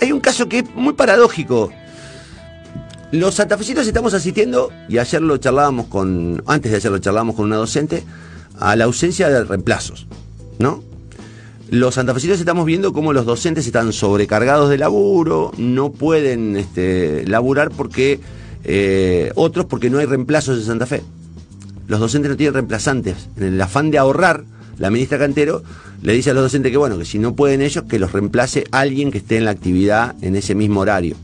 hay un caso que es muy paradójico. Los santafesinos estamos asistiendo, y ayer lo charlábamos con, antes de ayer lo charlábamos con una docente, a la ausencia de reemplazos, ¿no? Los santafesinos estamos viendo cómo los docentes están sobrecargados de laburo, no pueden este, laburar porque eh, otros porque no hay reemplazos en Santa Fe. Los docentes no tienen reemplazantes. En el afán de ahorrar, la ministra Cantero le dice a los docentes que bueno, que si no pueden ellos, que los reemplace alguien que esté en la actividad en ese mismo horario.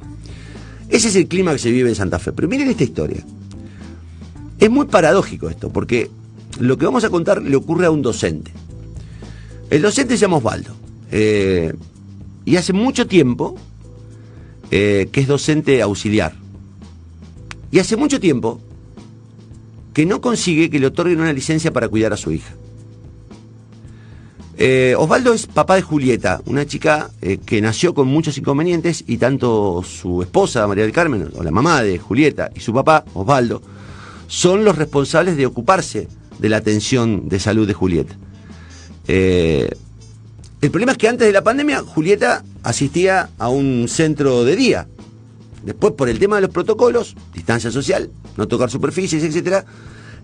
Ese es el clima que se vive en Santa Fe. Pero miren esta historia. Es muy paradójico esto, porque lo que vamos a contar le ocurre a un docente. El docente se llama Osvaldo. Eh, y hace mucho tiempo eh, que es docente auxiliar. Y hace mucho tiempo que no consigue que le otorguen una licencia para cuidar a su hija. Eh, Osvaldo es papá de Julieta, una chica eh, que nació con muchos inconvenientes y tanto su esposa, María del Carmen, o la mamá de Julieta, y su papá, Osvaldo, son los responsables de ocuparse de la atención de salud de Julieta. Eh, el problema es que antes de la pandemia, Julieta asistía a un centro de día. Después, por el tema de los protocolos, distancia social, no tocar superficies, etcétera,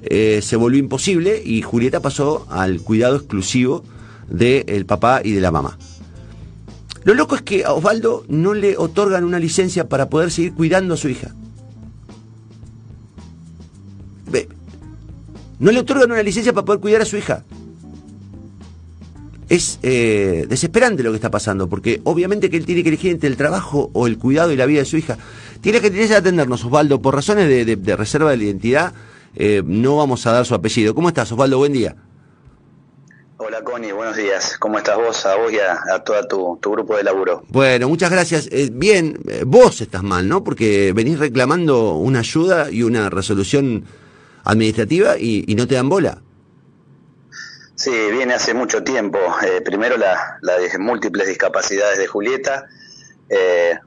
se volvió imposible y Julieta pasó al cuidado exclusivo del papá y de la mamá. Lo loco es que a Osvaldo no le otorgan una licencia para poder seguir cuidando a su hija. No le otorgan una licencia para poder cuidar a su hija. Es eh, desesperante lo que está pasando, porque obviamente que él tiene que elegir entre el trabajo o el cuidado y la vida de su hija. Tiene que tener atendernos, Osvaldo, por razones de, reserva de la identidad, eh, no vamos a dar su apellido. ¿Cómo estás, Osvaldo? Buen día. Hola Connie, buenos días. ¿Cómo estás vos, a vos y a, todo tu, grupo de laburo? Bueno, muchas gracias. Eh, bien, eh, vos estás mal, ¿no? Porque venís reclamando una ayuda y una resolución administrativa y, no te dan bola. Sí, viene hace mucho tiempo. Eh, primero las múltiples discapacidades de Julieta.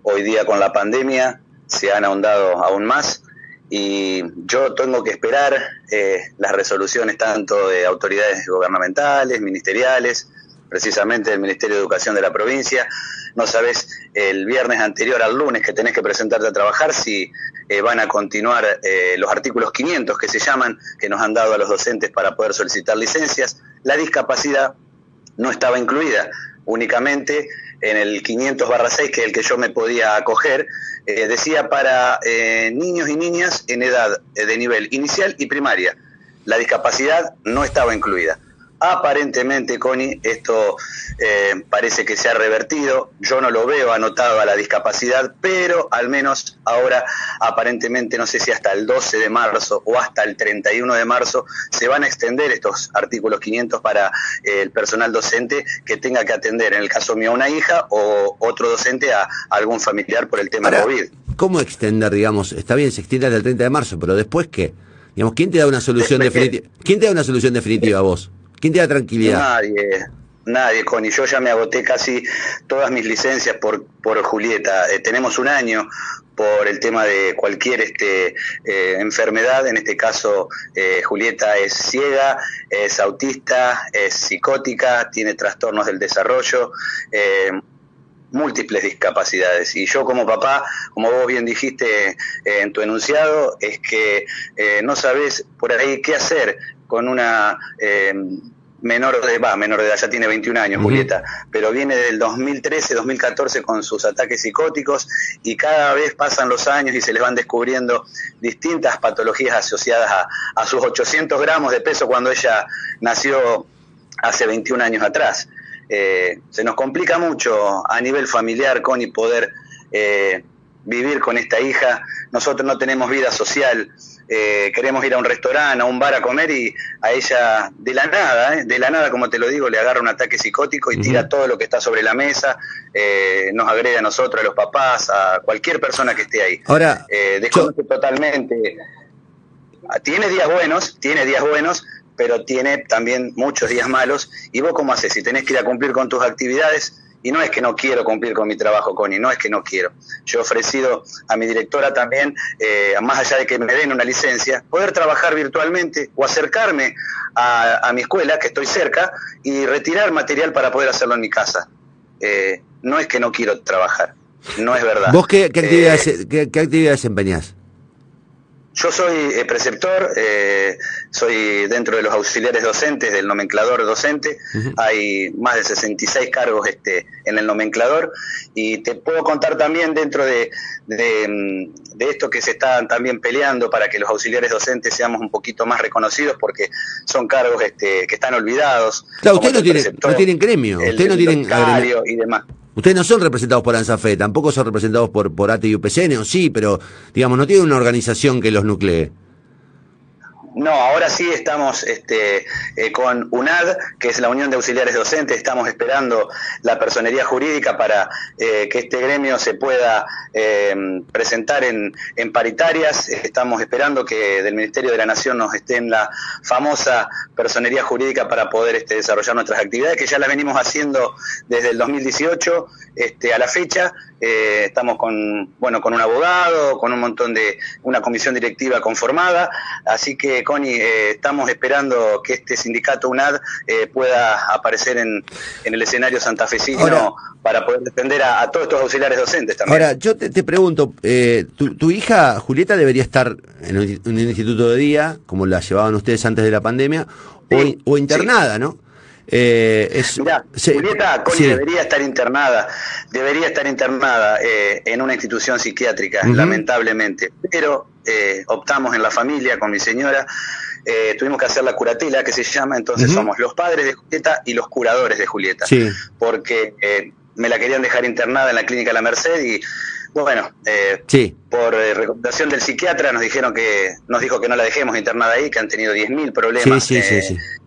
hoy día con la pandemia se han ahondado aún más y yo tengo que esperar eh, las resoluciones tanto de autoridades gubernamentales, ministeriales, precisamente del Ministerio de Educación de la provincia. No sabes el viernes anterior al lunes que tenés que presentarte a trabajar si eh, van a continuar eh, los artículos 500 que se llaman, que nos han dado a los docentes para poder solicitar licencias. La discapacidad no estaba incluida, únicamente en el 500 barra 6, que es el que yo me podía acoger, eh, decía para eh, niños y niñas en edad eh, de nivel inicial y primaria. La discapacidad no estaba incluida. Aparentemente, Connie, esto eh, parece que se ha revertido. Yo no lo veo anotado a la discapacidad, pero al menos ahora, aparentemente, no sé si hasta el 12 de marzo o hasta el 31 de marzo, se van a extender estos artículos 500 para eh, el personal docente que tenga que atender, en el caso mío, a una hija o otro docente a, algún familiar por el tema de COVID. ¿Cómo extender, digamos? Está bien, se extiende hasta el 30 de marzo, pero después qué? Digamos, ¿quién te da una solución definitiva? ¿Quién te da una solución definitiva a vos? ¿Quién te da tranquilidad? Nadie, nadie, Connie. Yo ya me agoté casi todas mis licencias por, por Julieta. Eh, tenemos un año por el tema de cualquier este, eh, enfermedad. En este caso, eh, Julieta es ciega, es autista, es psicótica, tiene trastornos del desarrollo múltiples discapacidades. Y yo como papá, como vos bien dijiste en tu enunciado, es que no sabes por ahí qué hacer con una menor de va, menor de edad, ya tiene 21 años, Julieta, pero viene del 2013, 2014 con sus ataques psicóticos y cada vez pasan los años y se les van descubriendo distintas patologías asociadas a, sus 800 gramos de peso cuando ella nació hace 21 años atrás. Eh, se nos complica mucho a nivel familiar, con y poder eh, vivir con esta hija. Nosotros no tenemos vida social, eh, queremos ir a un restaurante, a un bar a comer y a ella de la nada, eh, de la nada como te lo digo, le agarra un ataque psicótico y tira todo lo que está sobre la mesa, eh, nos agrede a nosotros, a los papás, a cualquier persona que esté ahí. Ahora, desconoce totalmente. Tiene días buenos, tiene días buenos, pero tiene también muchos días malos. ¿Y vos cómo haces? Si tenés que ir a cumplir con tus actividades, y no es que no quiero cumplir con mi trabajo, Connie, no es que no quiero. Yo he ofrecido a mi directora también, eh, más allá de que me den una licencia, poder trabajar virtualmente o acercarme a, mi escuela, que estoy cerca, y retirar material para poder hacerlo en mi casa. Eh, no es que no quiero trabajar. no es verdad. ¿Vos qué, actividades, eh, qué, qué actividades? Yo soy eh, preceptor, eh, soy dentro de los auxiliares docentes del nomenclador docente. Hay más de 66 cargos este, en el nomenclador y te puedo contar también dentro de, mm, de, esto que se están también peleando para que los auxiliares docentes seamos un poquito más reconocidos porque son cargos este, que están olvidados. Claro, ustedes no, tienen, no tienen gremio, ustedes no tienen y demás. Ustedes no son representados por ANSAFE, tampoco son representados por, por ATE y UPCN, o sí, pero digamos, no tienen una organización que los nuclee. No, ahora sí estamos este, eh, con UNAD, que es la Unión de Auxiliares Docentes. Estamos esperando la personería jurídica para eh, que este gremio se pueda eh, presentar en, en, paritarias. Estamos esperando que del Ministerio de la Nación nos esté en la famosa personería jurídica para poder este, desarrollar nuestras actividades, que ya las venimos haciendo desde el 2018 este, a la fecha. Estamos con, bueno, con un abogado, con un montón de, una comisión directiva conformada. Así que Connie, eh, estamos esperando que este sindicato UNAD eh, pueda aparecer en, el escenario santafesino para poder defender a, todos estos auxiliares docentes también. Ahora, yo te, pregunto, eh, tu, hija Julieta debería estar en un, instituto de día, como la llevaban ustedes antes de la pandemia, o, internada, ¿no? Eh, Julieta Connie debería estar internada, debería estar internada en una institución psiquiátrica, lamentablemente, pero eh, optamos en la familia con mi señora, eh, tuvimos que hacer la curatela que se llama, entonces somos los padres de Julieta y los curadores de Julieta, porque eh, me la querían dejar internada en la clínica La Merced y bueno, por recomendación del psiquiatra nos dijeron que nos dijo que no la dejemos internada ahí, que han tenido 10.000 problemas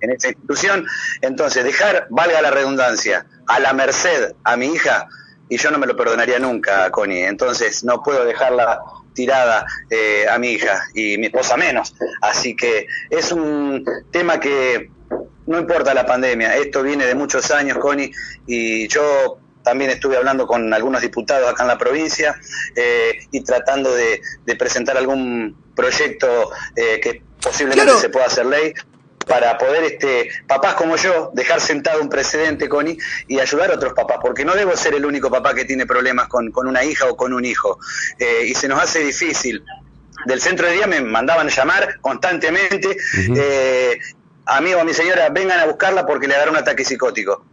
en esa institución. Entonces, dejar, valga la redundancia, a la merced a mi hija, y yo no me lo perdonaría nunca, Connie. Entonces, no puedo dejarla tirada eh, a mi hija y mi esposa menos. Así que es un tema que no importa la pandemia, esto viene de muchos años, Connie, y yo también estuve hablando con algunos diputados acá en la provincia eh, y tratando de, presentar algún proyecto eh, que posiblemente se pueda hacer ley para poder, este, papás como yo, dejar sentado un precedente, Connie, y ayudar a otros papás, porque no debo ser el único papá que tiene problemas con, una hija o con un hijo. Eh, y se nos hace difícil. Del centro de día me mandaban a llamar constantemente, eh, a mí o a mi señora, vengan a buscarla porque le agarra un ataque psicótico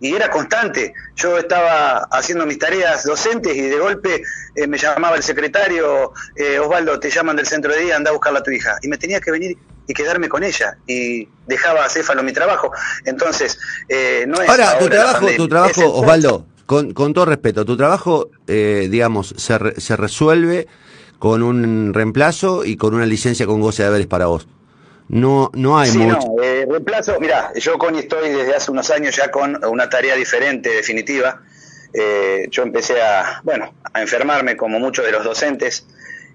y era constante. Yo estaba haciendo mis tareas docentes y de golpe eh, me llamaba el secretario, Osvaldo, te llaman del centro de día, anda a buscarla a tu hija. Y me tenía que venir y quedarme con ella y dejaba a Céfalo mi trabajo. Entonces, eh, no es... Ahora, tu trabajo, tu trabajo Osvaldo, con, con, todo respeto, tu trabajo, eh, digamos, se, se resuelve con un reemplazo y con una licencia con goce de haberes para vos. No, no hay mucho. No, eh, reemplazo, mira, yo con estoy desde hace unos años ya con una tarea diferente, definitiva. Eh, yo empecé a, bueno, a enfermarme como muchos de los docentes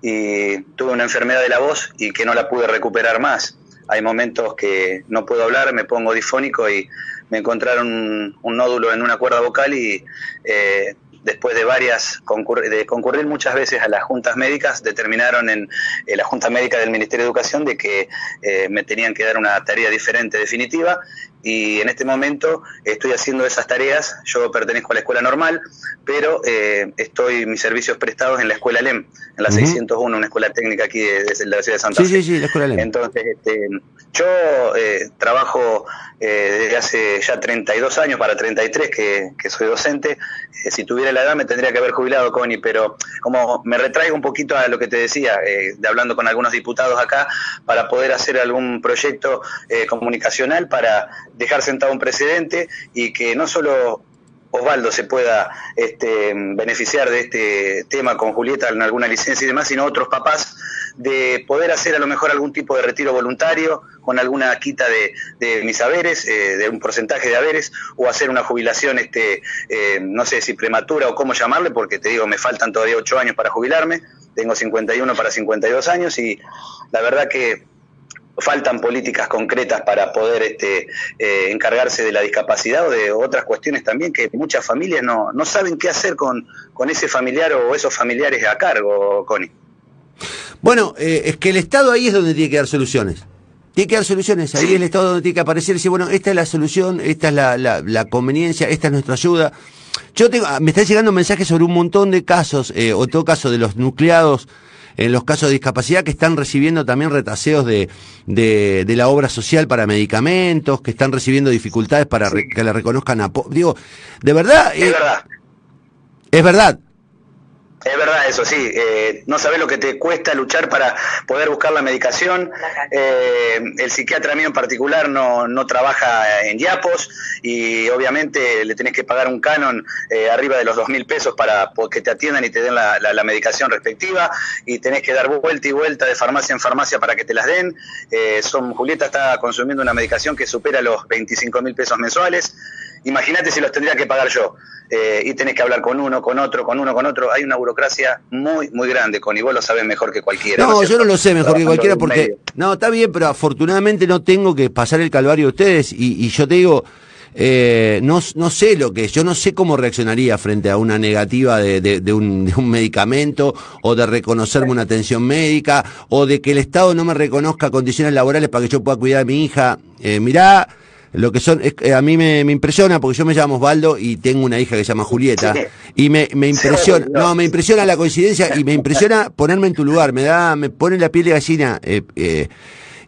y tuve una enfermedad de la voz y que no la pude recuperar más. Hay momentos que no puedo hablar, me pongo difónico y me encontraron un, nódulo en una cuerda vocal y eh, después de varias de concurrir muchas veces a las juntas médicas, determinaron en, la Junta Médica del Ministerio de Educación de que eh, me tenían que dar una tarea diferente definitiva y en este momento estoy haciendo esas tareas. Yo pertenezco a la escuela normal, pero eh, estoy mis servicios prestados en la escuela LEM, en la 601, una escuela técnica aquí de, la ciudad de Santa Fe. Sí, sí, la escuela LEM. Entonces, este, yo eh, trabajo eh, desde hace ya 32 años para 33 que, que soy docente. Eh, si tuviera la edad me tendría que haber jubilado, Connie, pero como me retraigo un poquito a lo que te decía, de hablando con algunos diputados acá, para poder hacer algún proyecto comunicacional para dejar sentado un precedente y que no solo Osvaldo se pueda este, beneficiar de este tema con Julieta en alguna licencia y demás, sino otros papás de poder hacer a lo mejor algún tipo de retiro voluntario con alguna quita de, mis haberes, eh, de un porcentaje de haberes, o hacer una jubilación, este, eh, no sé si prematura o cómo llamarle, porque te digo, me faltan todavía ocho años para jubilarme, tengo 51 para 52 años y la verdad que faltan políticas concretas para poder este, eh, encargarse de la discapacidad o de otras cuestiones también que muchas familias no, no saben qué hacer con, con ese familiar o esos familiares a cargo, Connie. Bueno, eh, es que el Estado ahí es donde tiene que dar soluciones. Tiene que dar soluciones. Ahí es el Estado donde tiene que aparecer y decir, bueno, esta es la solución, esta es la, la, la conveniencia, esta es nuestra ayuda. yo tengo, me están llegando mensajes sobre un montón de casos, eh, o todo caso de los nucleados, en los casos de discapacidad, que están recibiendo también retaseos de, de, de la obra social para medicamentos, que están recibiendo dificultades para que le reconozcan a... Digo, de verdad... Es verdad. Es verdad. Es verdad eso, sí. Eh, no sabes lo que te cuesta luchar para poder buscar la medicación. Eh, el psiquiatra mío en particular no, no trabaja en Yapos y obviamente le tenés que pagar un canon eh, arriba de los dos mil pesos para que te atiendan y te den la, la, medicación respectiva y tenés que dar vuelta y vuelta de farmacia en farmacia para que te las den. Son, Julieta está consumiendo una medicación que supera los 25 mil pesos mensuales. Imagínate si los tendría que pagar yo. Eh, y tenés que hablar con uno, con otro, con uno, con otro. Hay una burocracia muy, muy grande, con y vos lo sabes mejor que cualquiera. No, yo no lo sé mejor que cualquiera porque... No, está bien, pero afortunadamente no tengo que pasar el calvario de ustedes y, y yo te digo... Eh, no, no sé lo que es, yo no sé cómo reaccionaría frente a una negativa de, de, de, un, de, un, medicamento o de reconocerme una atención médica o de que el Estado no me reconozca condiciones laborales para que yo pueda cuidar a mi hija. Eh, mirá, lo que son, eh, a mí me, me, impresiona porque yo me llamo Osvaldo y tengo una hija que se llama Julieta y me, me impresiona, no. no. me impresiona la coincidencia y me impresiona ponerme en tu lugar, me da, me pone la piel de gallina eh, eh,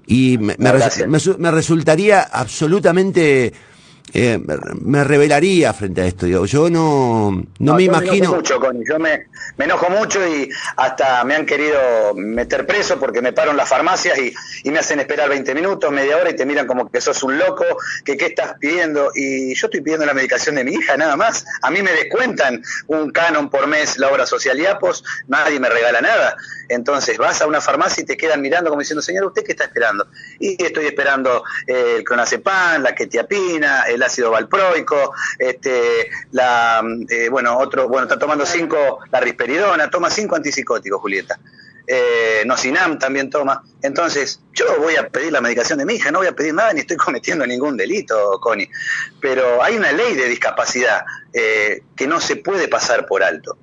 y me, me, me, resultaría absolutamente eh, me revelaría frente a esto. Yo, yo no, no, no me yo imagino. Me mucho, Connie. Yo me, me, enojo mucho y hasta me han querido meter preso porque me paro en las farmacias y, y, me hacen esperar 20 minutos, media hora y te miran como que sos un loco, que qué estás pidiendo. Y yo estoy pidiendo la medicación de mi hija, nada más. A mí me descuentan un canon por mes la obra social y apos, nadie me regala nada. Entonces vas a una farmacia y te quedan mirando como diciendo, señor, ¿usted qué está esperando? Y estoy esperando eh, el clonazepam, la quetiapina, el ácido valproico, este, la, eh, bueno, otro, bueno, está tomando cinco, la risperidona, toma cinco antipsicóticos, Julieta. Eh, Nocinam también toma. Entonces, yo voy a pedir la medicación de mi hija, no voy a pedir nada ni estoy cometiendo ningún delito, Connie. Pero hay una ley de discapacidad eh, que no se puede pasar por alto.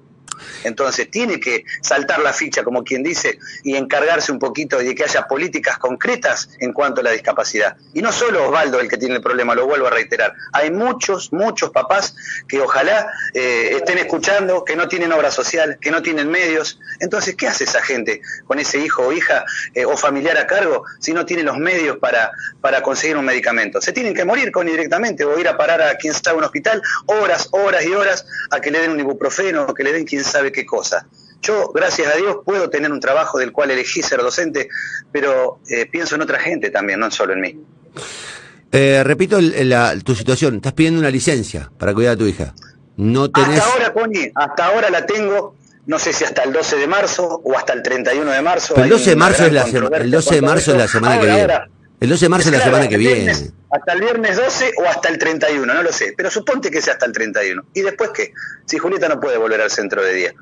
Entonces tiene que saltar la ficha, como quien dice, y encargarse un poquito de que haya políticas concretas en cuanto a la discapacidad. Y no solo Osvaldo el que tiene el problema, lo vuelvo a reiterar. Hay muchos, muchos papás que ojalá eh, estén escuchando, que no tienen obra social, que no tienen medios. Entonces, ¿qué hace esa gente con ese hijo o hija eh, o familiar a cargo si no tiene los medios para, para conseguir un medicamento? Se tienen que morir con directamente o ir a parar a quien está en un hospital horas, horas y horas a que le den un ibuprofeno, que le den quien sabe qué cosa. Yo, gracias a Dios, puedo tener un trabajo del cual elegí ser docente, pero eh, pienso en otra gente también, no solo en mí. Eh, repito la, tu situación, estás pidiendo una licencia para cuidar a tu hija. No tenés... Hasta ahora, Connie, hasta ahora la tengo, no sé si hasta el 12 de marzo o hasta el 31 de marzo. Pero el 12 de marzo es la, el 12 de marzo es la semana ahora, que viene. Ahora, el 12 de marzo es la semana que viene. Hasta el viernes 12 o hasta el 31, no lo sé. Pero suponte que sea hasta el 31. ¿Y después qué? Si Julieta no puede volver al centro de día.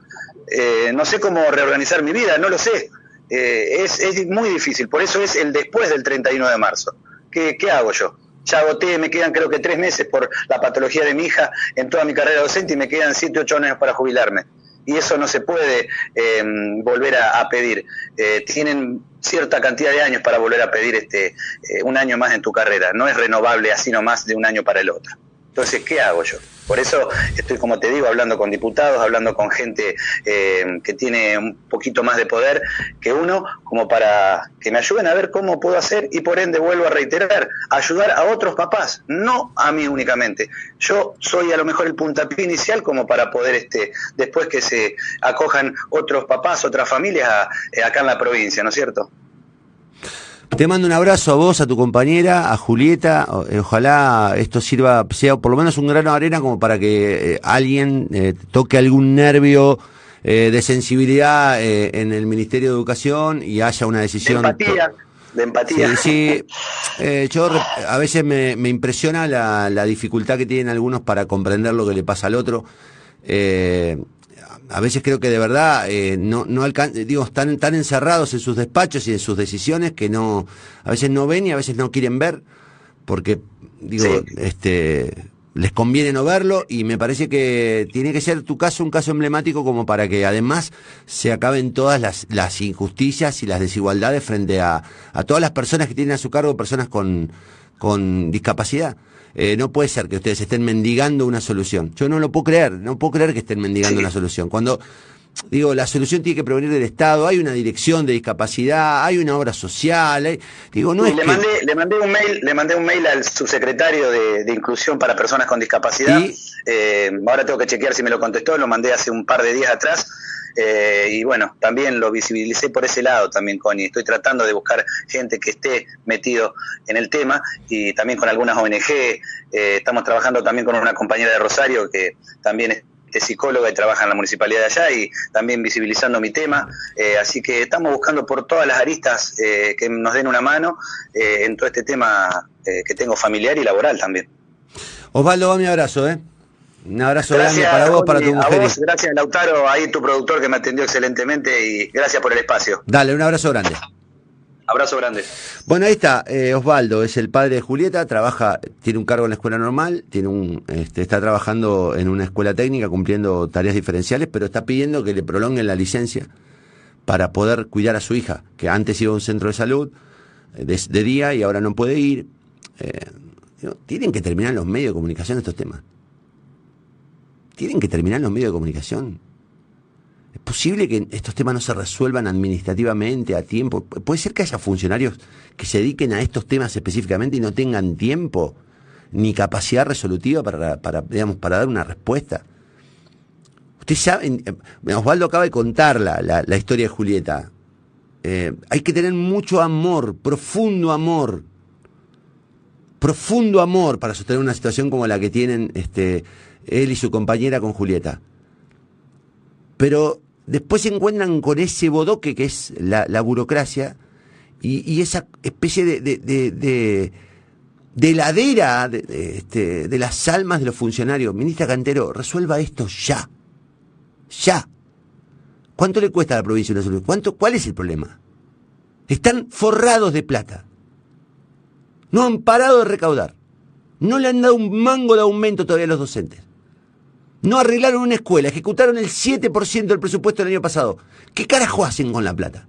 Eh, no sé cómo reorganizar mi vida, no lo sé. Eh, es, es, muy difícil. Por eso es el después del 31 de marzo. ¿Qué, qué hago yo? Ya agoté, me quedan creo que tres meses por la patología de mi hija en toda mi carrera docente y me quedan siete, ocho años para jubilarme y eso no se puede eh, volver a, a pedir. Eh, tienen cierta cantidad de años para volver a pedir este eh, un año más en tu carrera. No es renovable así nomás de un año para el otro. Entonces, ¿qué hago yo? Por eso estoy, como te digo, hablando con diputados, hablando con gente eh, que tiene un poquito más de poder que uno, como para que me ayuden a ver cómo puedo hacer y por ende vuelvo a reiterar, ayudar a otros papás, no a mí únicamente. Yo soy a lo mejor el puntapié inicial como para poder, este, después que se acojan otros papás, otras familias eh, acá en la provincia, ¿no es cierto? Te mando un abrazo a vos, a tu compañera, a Julieta. Ojalá esto sirva, sea por lo menos un grano de arena como para que eh, alguien eh, toque algún nervio eh, de sensibilidad eh, en el Ministerio de Educación y haya una decisión. De empatía. De empatía. Sí, sí. yo a veces me, me impresiona la, la, dificultad que tienen algunos para comprender lo que le pasa al otro. Eh, a veces creo que de verdad eh, no, no alcan digo, están tan encerrados en sus despachos y en sus decisiones que no, a veces no ven y a veces no quieren ver, porque digo, sí. este les conviene no verlo y me parece que tiene que ser tu caso un caso emblemático como para que además se acaben todas las, las injusticias y las desigualdades frente a, a todas las personas que tienen a su cargo personas con, con discapacidad. Eh, no puede ser que ustedes estén mendigando una solución. Yo no lo puedo creer, no puedo creer que estén mendigando una solución. Cuando digo, la solución tiene que provenir del Estado, hay una dirección de discapacidad, hay una obra social, digo, no es le mandé, le mandé un mail, le mandé un mail al subsecretario de, inclusión para personas con discapacidad. Eh, ahora tengo que chequear si me lo contestó, lo mandé hace un par de días atrás. Eh, y bueno, también lo visibilicé por ese lado también, Connie. Estoy tratando de buscar gente que esté metido en el tema y también con algunas ONG. Eh, estamos trabajando también con una compañera de Rosario que también es psicóloga y trabaja en la municipalidad de allá y también visibilizando mi tema. Eh, así que estamos buscando por todas las aristas que nos den una mano en todo este tema que tengo familiar y laboral también. Osvaldo, va mi abrazo, ¿eh? Un abrazo grande para vos, para tu mujer. gracias, Lautaro, ahí tu productor que me atendió excelentemente y gracias por el espacio. Dale, un abrazo grande. Abrazo grande. Bueno, ahí está, eh, Osvaldo, es el padre de Julieta, trabaja, tiene un cargo en la escuela normal, tiene un, este, está trabajando en una escuela técnica cumpliendo tareas diferenciales, pero está pidiendo que le prolonguen la licencia para poder cuidar a su hija, que antes iba a un centro de salud eh, de, día y ahora no puede ir. Eh, tienen que terminar los medios de comunicación estos temas. Tienen que terminar los medios de comunicación. ¿Es posible que estos temas no se resuelvan administrativamente a tiempo? ¿Puede ser que haya funcionarios que se dediquen a estos temas específicamente y no tengan tiempo ni capacidad resolutiva para, digamos, para dar una respuesta? Usted sabe, eh, Osvaldo acaba de contar la, la, historia de Julieta. Eh, hay que tener mucho amor, profundo amor, profundo amor para sostener una situación como la que tienen este, él y su compañera con Julieta. Pero después se encuentran con ese bodoque que es la, burocracia y, esa especie de, de, de, de heladera este, de, las almas de los funcionarios. Ministra Cantero, resuelva esto ya. Ya. ¿Cuánto le cuesta a la provincia una solución? ¿Cuánto, ¿Cuál es el problema? Están forrados de plata. No han parado de recaudar. No le han dado un mango de aumento todavía a los docentes. No arreglaron una escuela, ejecutaron el 7% del presupuesto del año pasado. ¿Qué carajo hacen con la plata?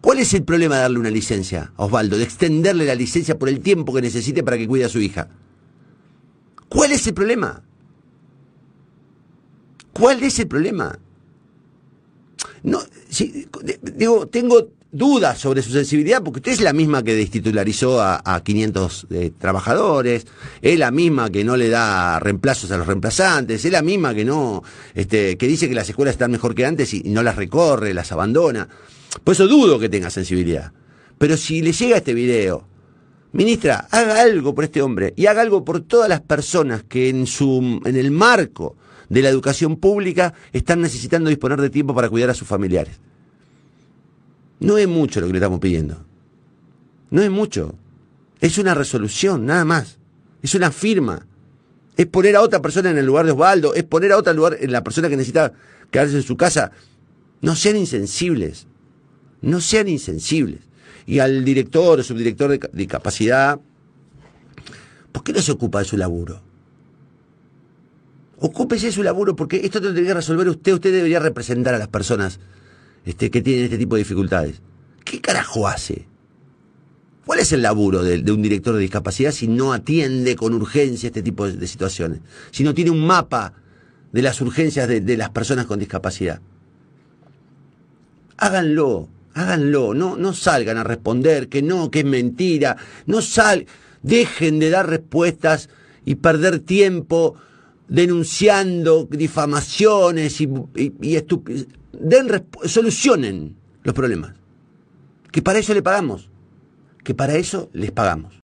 ¿Cuál es el problema de darle una licencia a Osvaldo, de extenderle la licencia por el tiempo que necesite para que cuide a su hija? ¿Cuál es el problema? ¿Cuál es el problema? No, digo, tengo dudas sobre su sensibilidad, porque usted es la misma que destitularizó a, a 500 eh, trabajadores, es la misma que no le da reemplazos a los reemplazantes, es la misma que no, este, que dice que las escuelas están mejor que antes y, no las recorre, las abandona. Por eso dudo que tenga sensibilidad. Pero si le llega este video, ministra, haga algo por este hombre y haga algo por todas las personas que en su, en el marco de la educación pública están necesitando disponer de tiempo para cuidar a sus familiares. No es mucho lo que le estamos pidiendo. No es mucho. Es una resolución, nada más. Es una firma. Es poner a otra persona en el lugar de Osvaldo. Es poner a otra lugar en la persona que necesita quedarse en su casa. No sean insensibles. No sean insensibles. Y al director o subdirector de discapacidad, ¿por qué no se ocupa de su laburo? Ocúpese de su laburo porque esto tendría que resolver usted. Usted debería representar a las personas este, que tienen este tipo de dificultades. ¿Qué carajo hace? ¿Cuál es el laburo de, un director de discapacidad si no atiende con urgencia este tipo de, situaciones? Si no tiene un mapa de las urgencias de, las personas con discapacidad. Háganlo, háganlo, no, no salgan a responder que no, que es mentira, no sal, dejen de dar respuestas y perder tiempo denunciando difamaciones y, y, den solucionen los problemas. Que para eso le pagamos. Que para eso les pagamos.